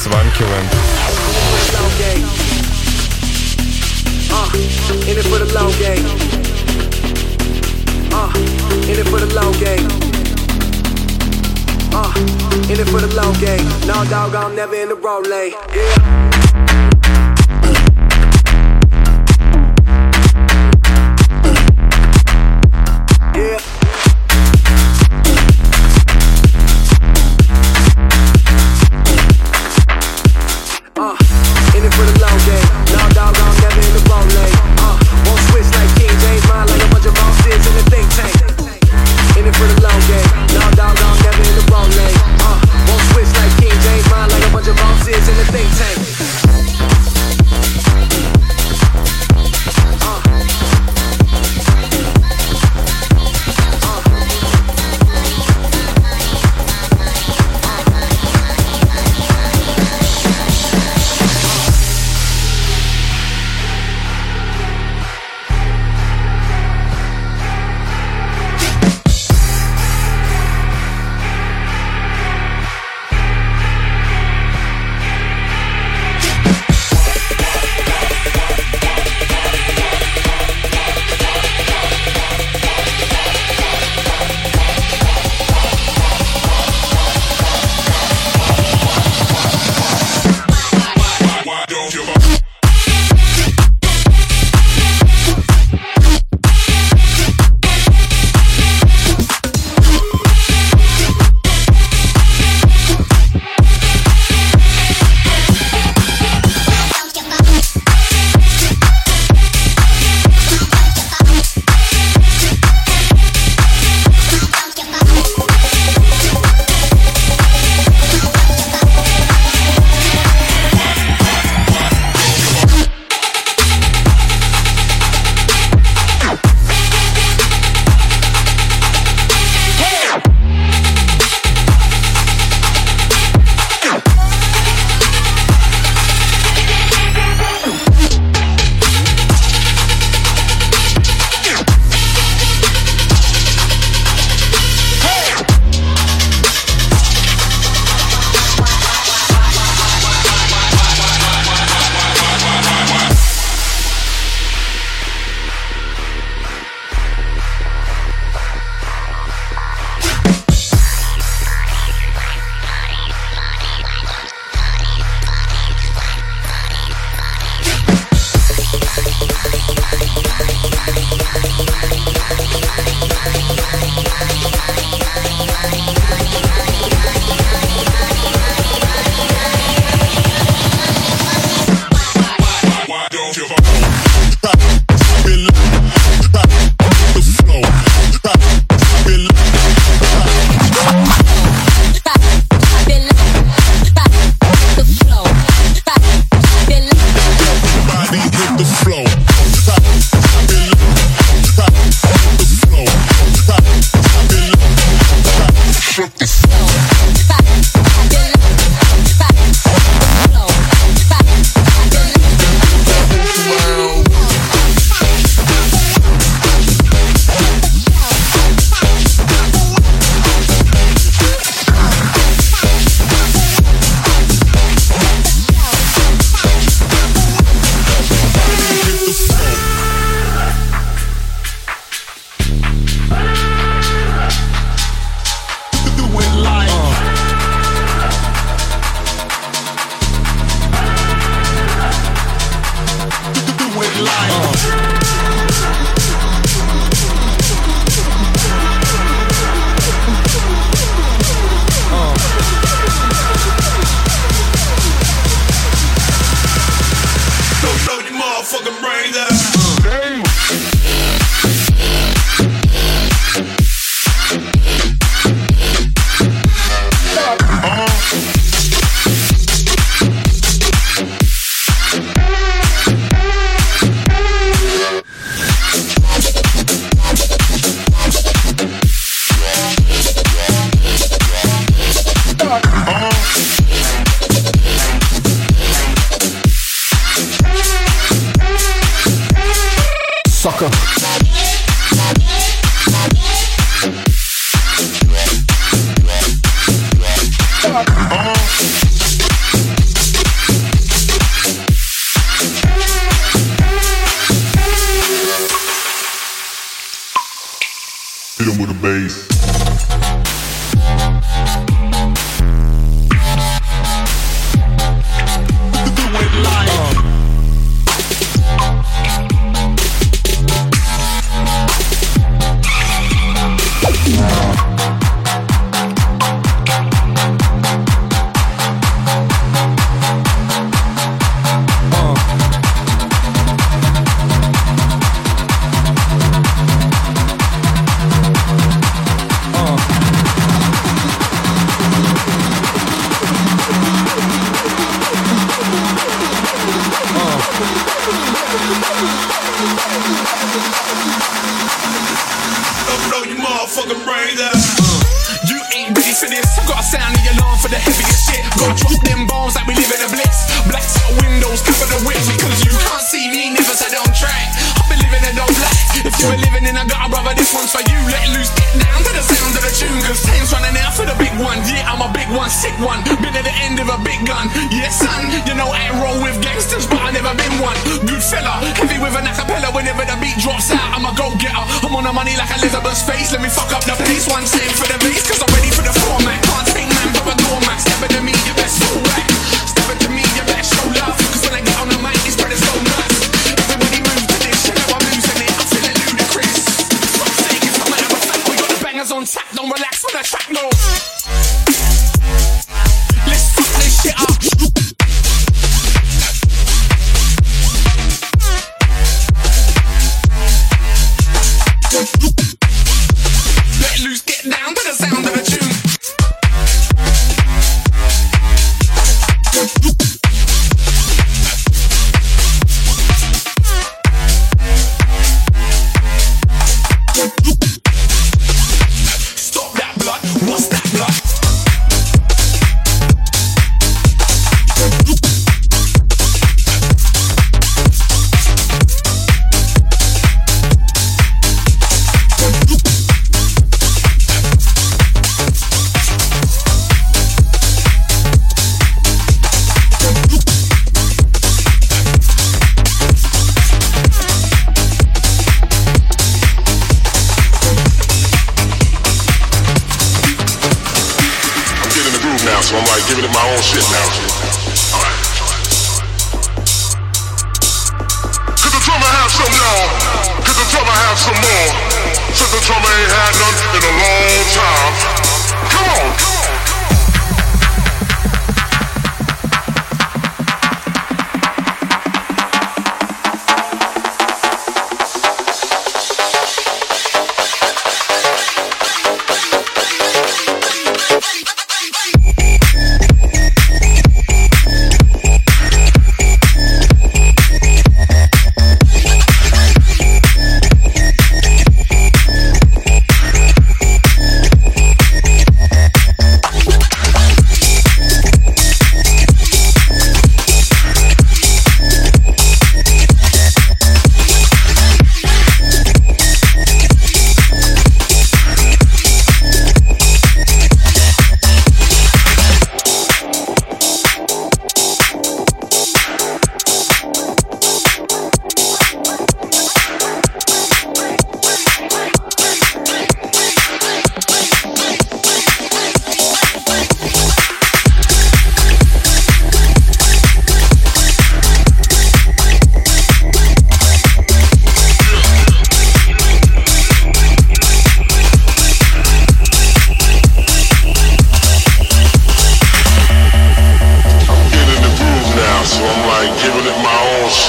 Swankyland. Uh, in it for the long game. Uh, in it for the long game. Uh, in it for the long game. No dog, I'm never in the wrong lane. Yeah.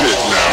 shit now.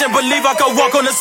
Believe I could walk on the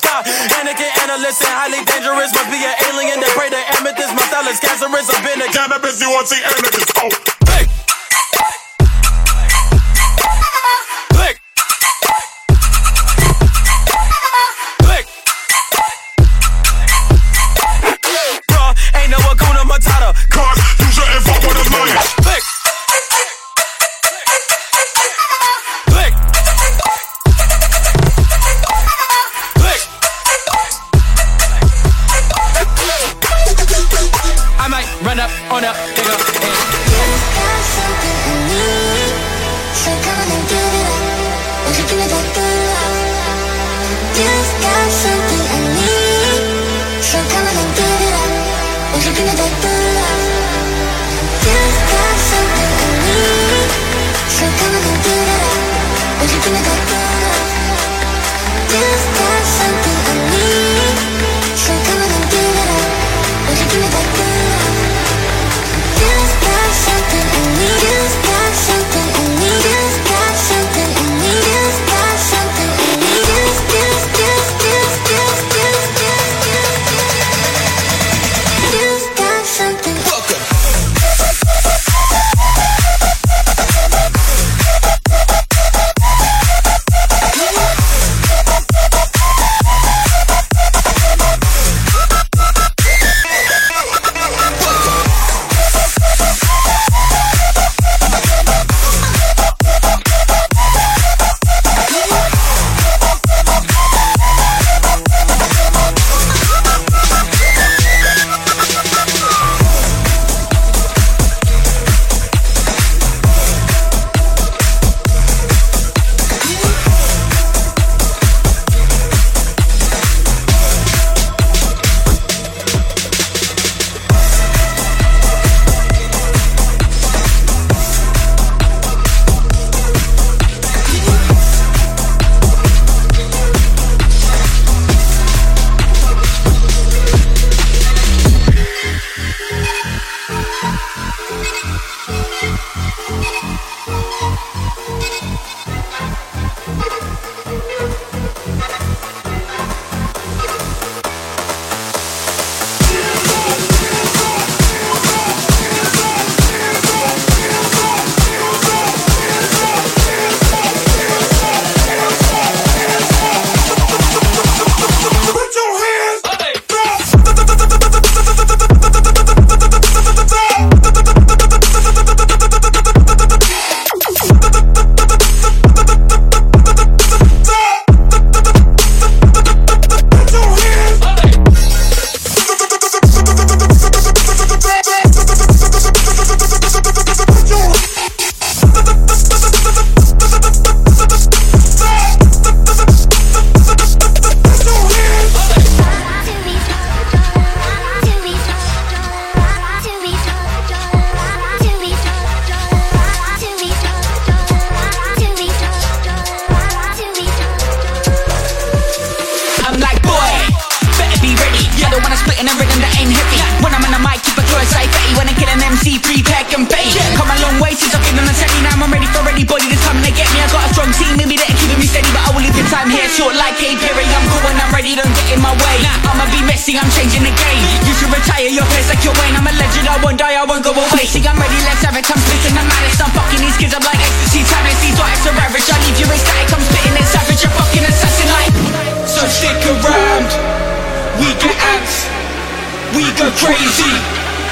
go crazy,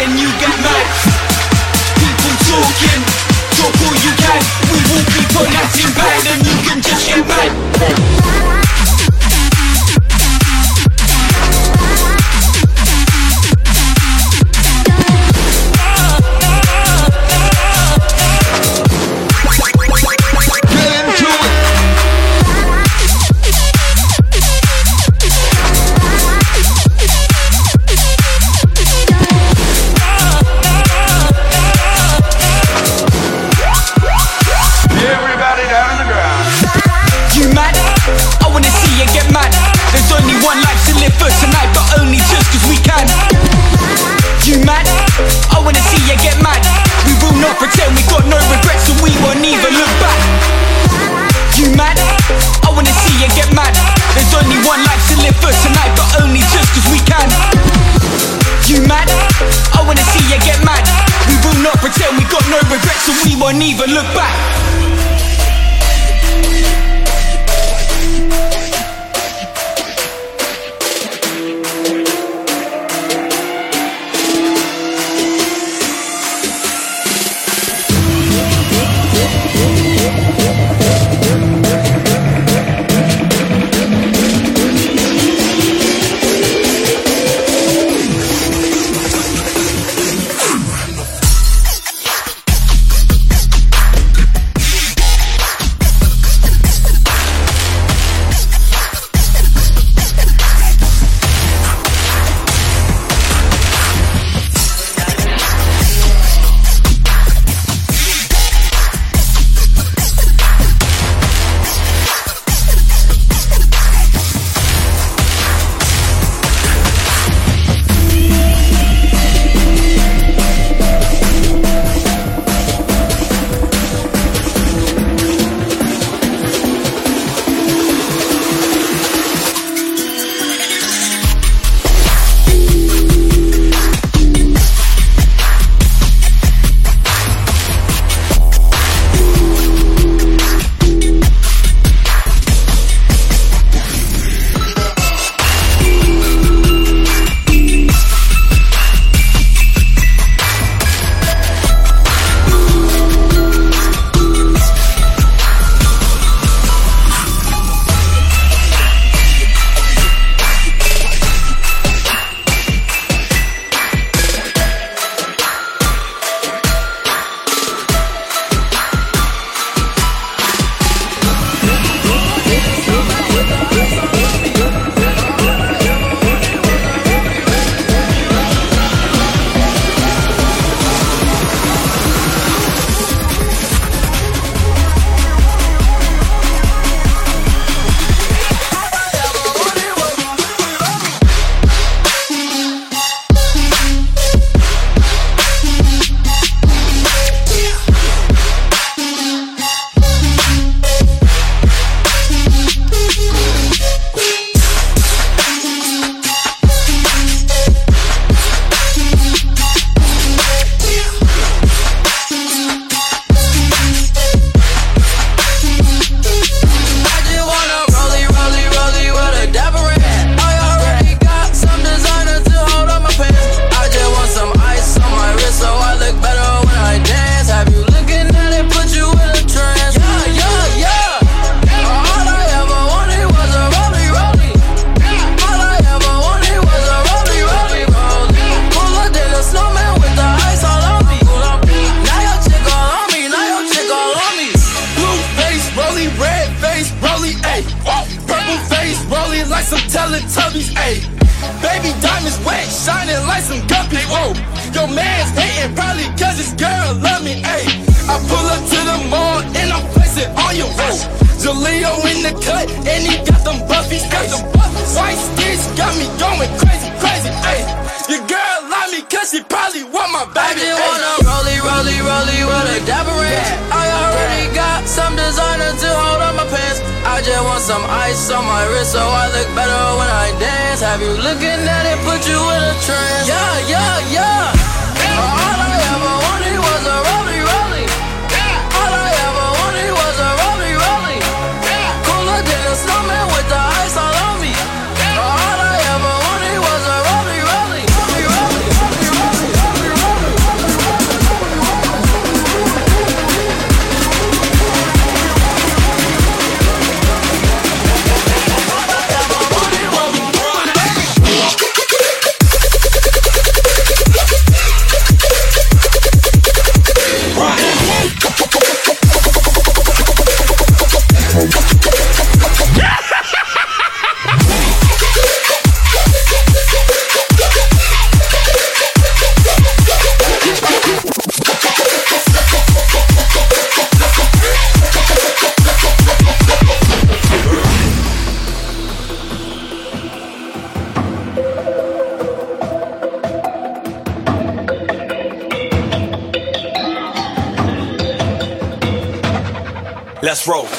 and you get mad. People talking, talk all you can. We will keep on acting bad, and you can just get mad. And even look back. Let's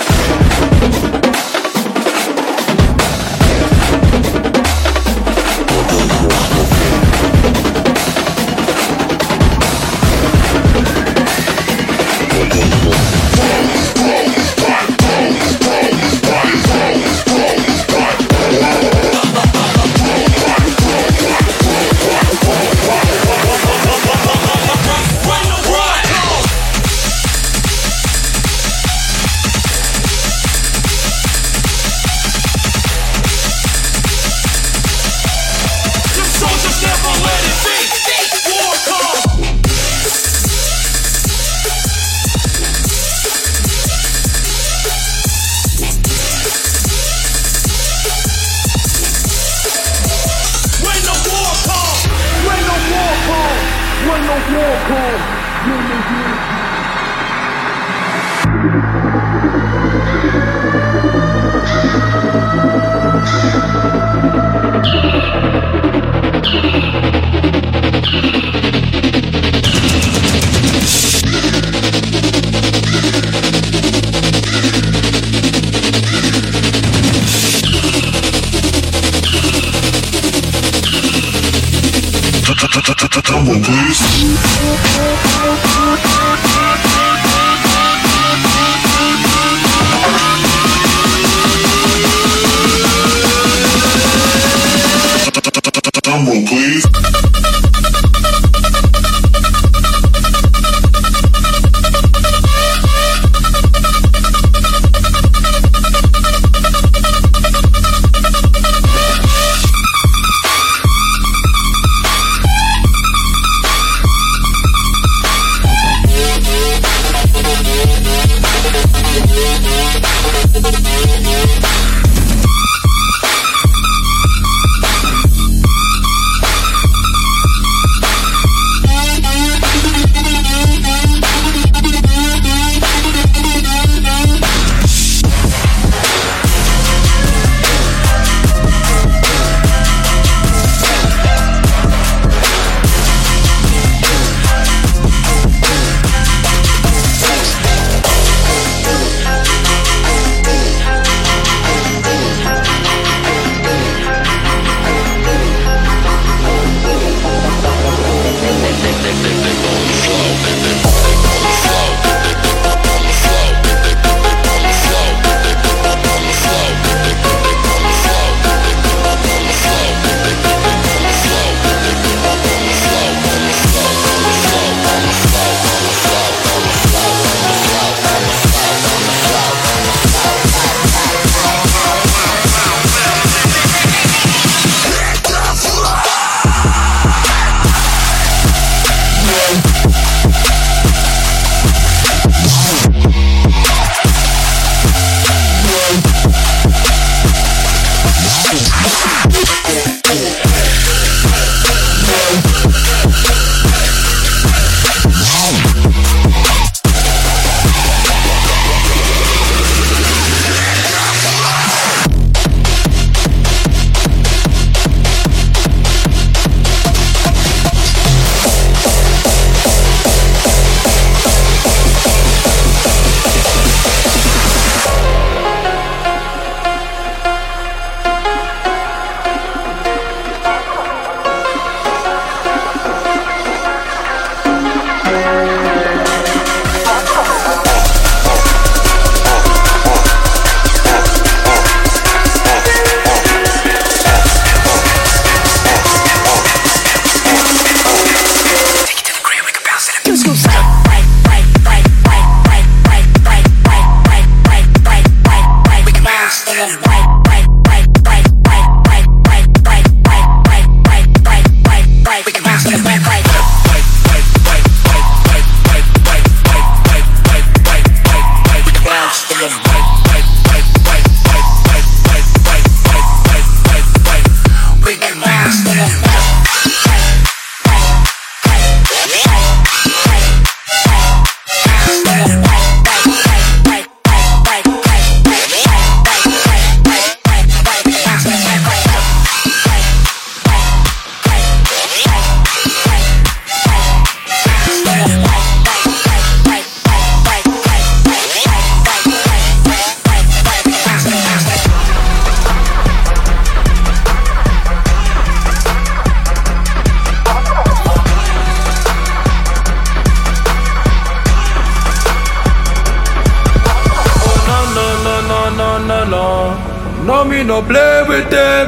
No, no, no, no. No, me no play with them.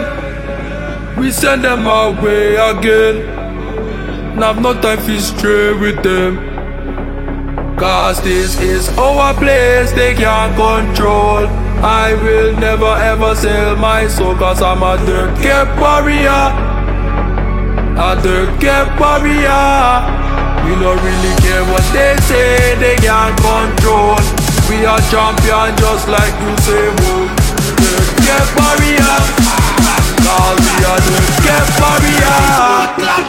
We send them away again. Now have no time for stray with them. Cause this is our place, they can't control. I will never ever sell my soul, cause I'm a dirt cap warrior. A dirt cap warrior. We don't really care what they say, they can't control. We are champion just like you say. Dirt cap warrior. Cause we are dirt cap warrior.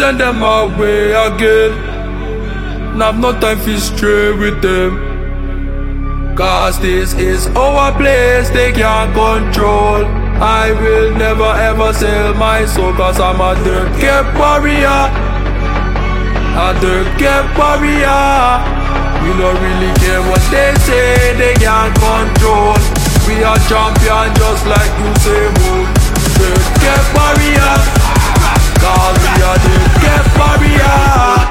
Send them our way again. And I've no time for stray with them. Cause this is our place, they can't control. I will never ever sell my soul, cause I'm a dirt cap warrior. A dirt cap warrior. We don't really care what they say, they can't control. We are champion just like you say, Cap warrior. Cause we are dirt cap warrior.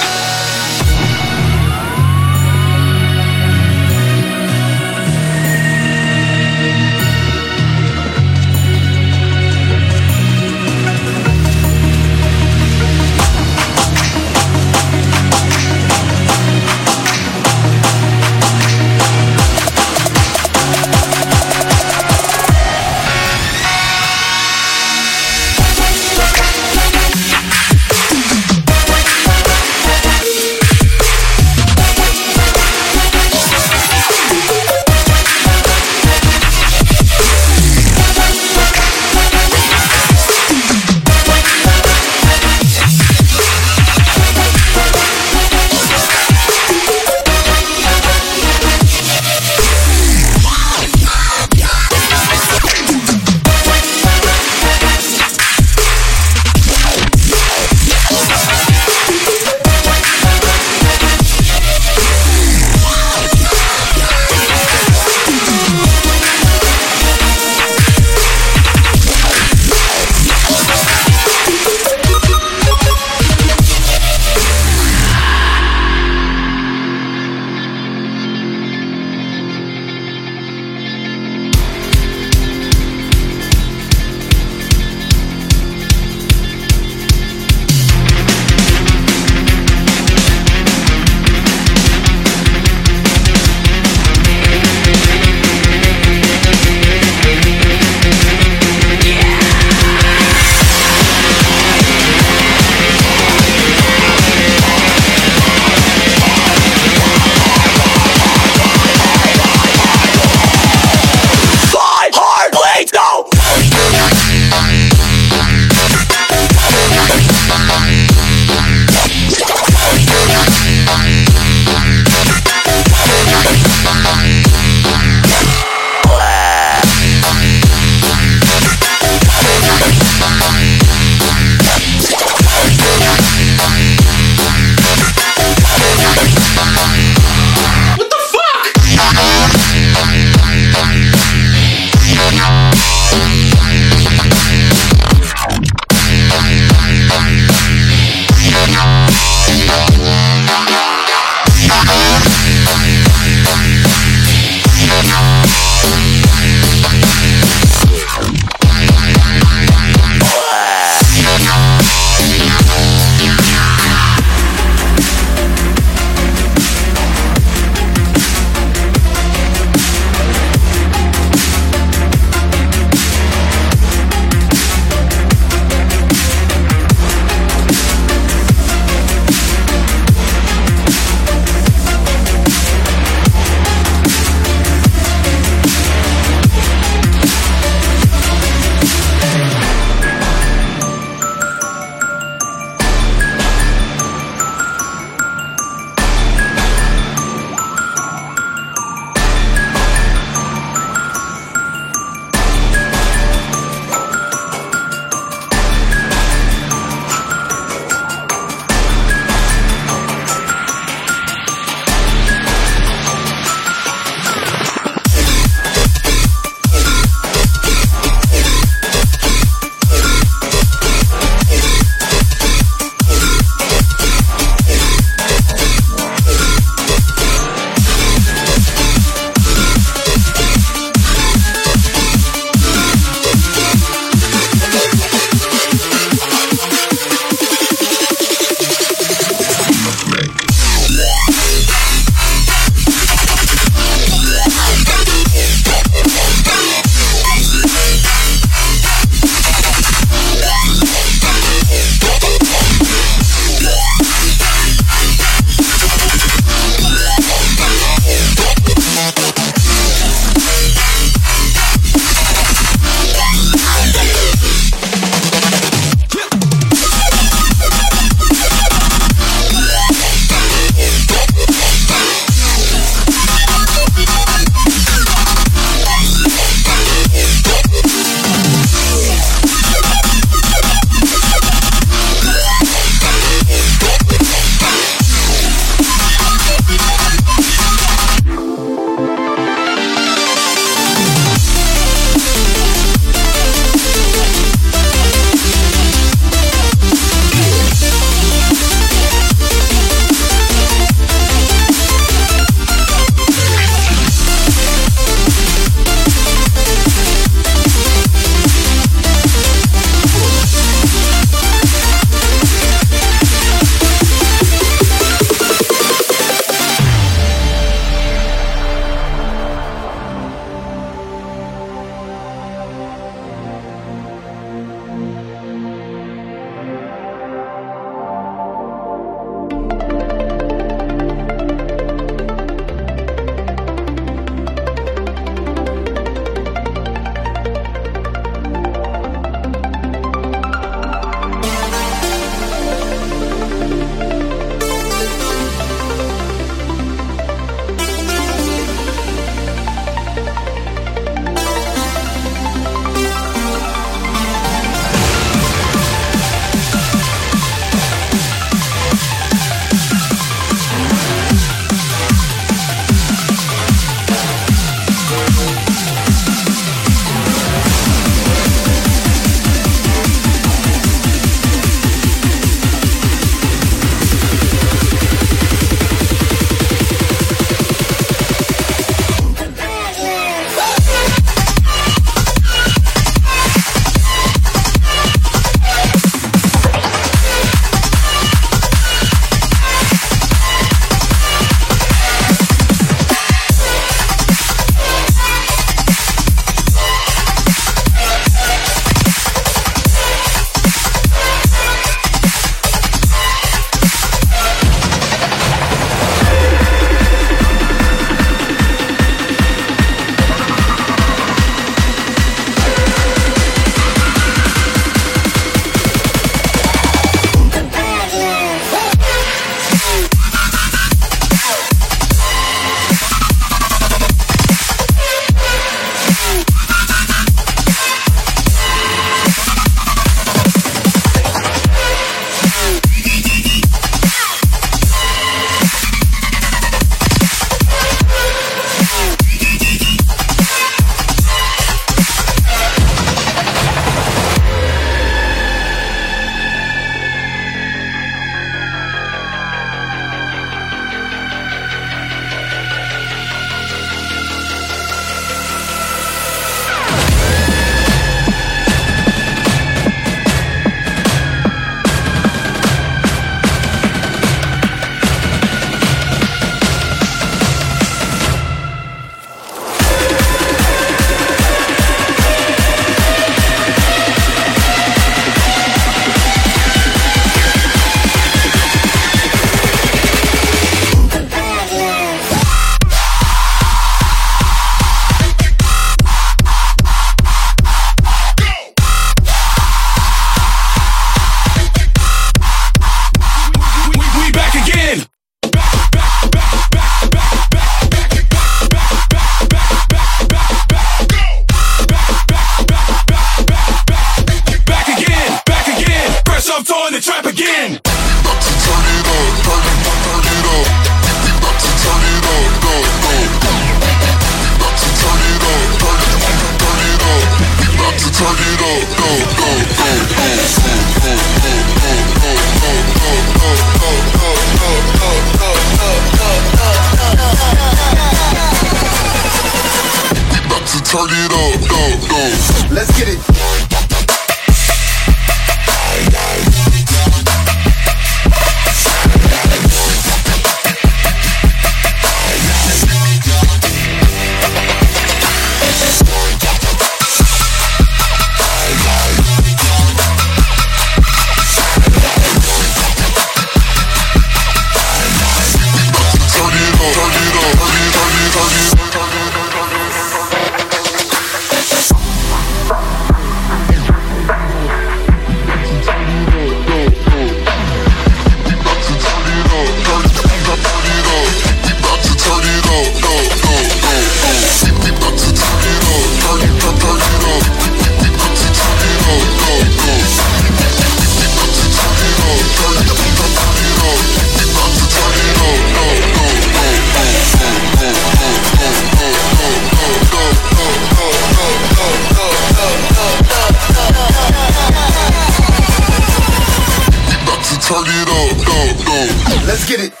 Let's get it.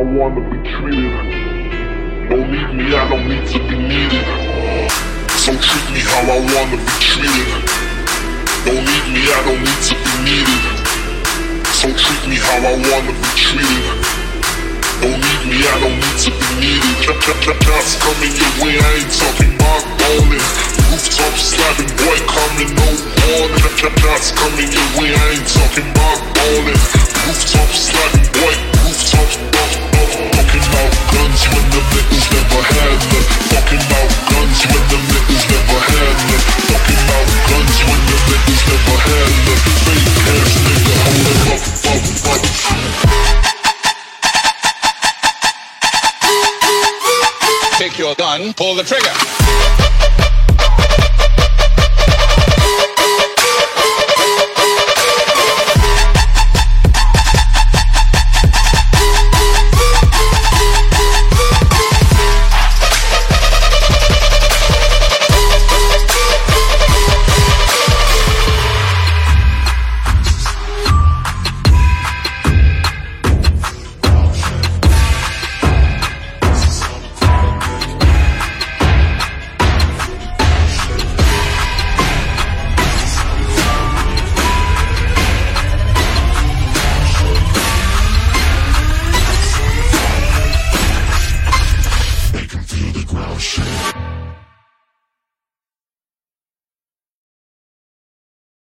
I wanna be treated. Don't need me, I don't need to be needed. So treat me how I wanna be treated. Don't need me, I don't need to be needed. So treat me how I wanna be treated. Don't need me, I don't need to be needed. Shots coming your way, I ain't talking about ballin'. Rooftop slapping, boy coming, no warning. Shots coming your way, I ain't talking about ballin'. Rooftop slapping, boy, Talking about guns when the niggas never had. Talking about guns when the niggas never had. Talking about guns when the niggas never had. Fake ass nigga, hold up, up, up. Take your gun, pull the trigger.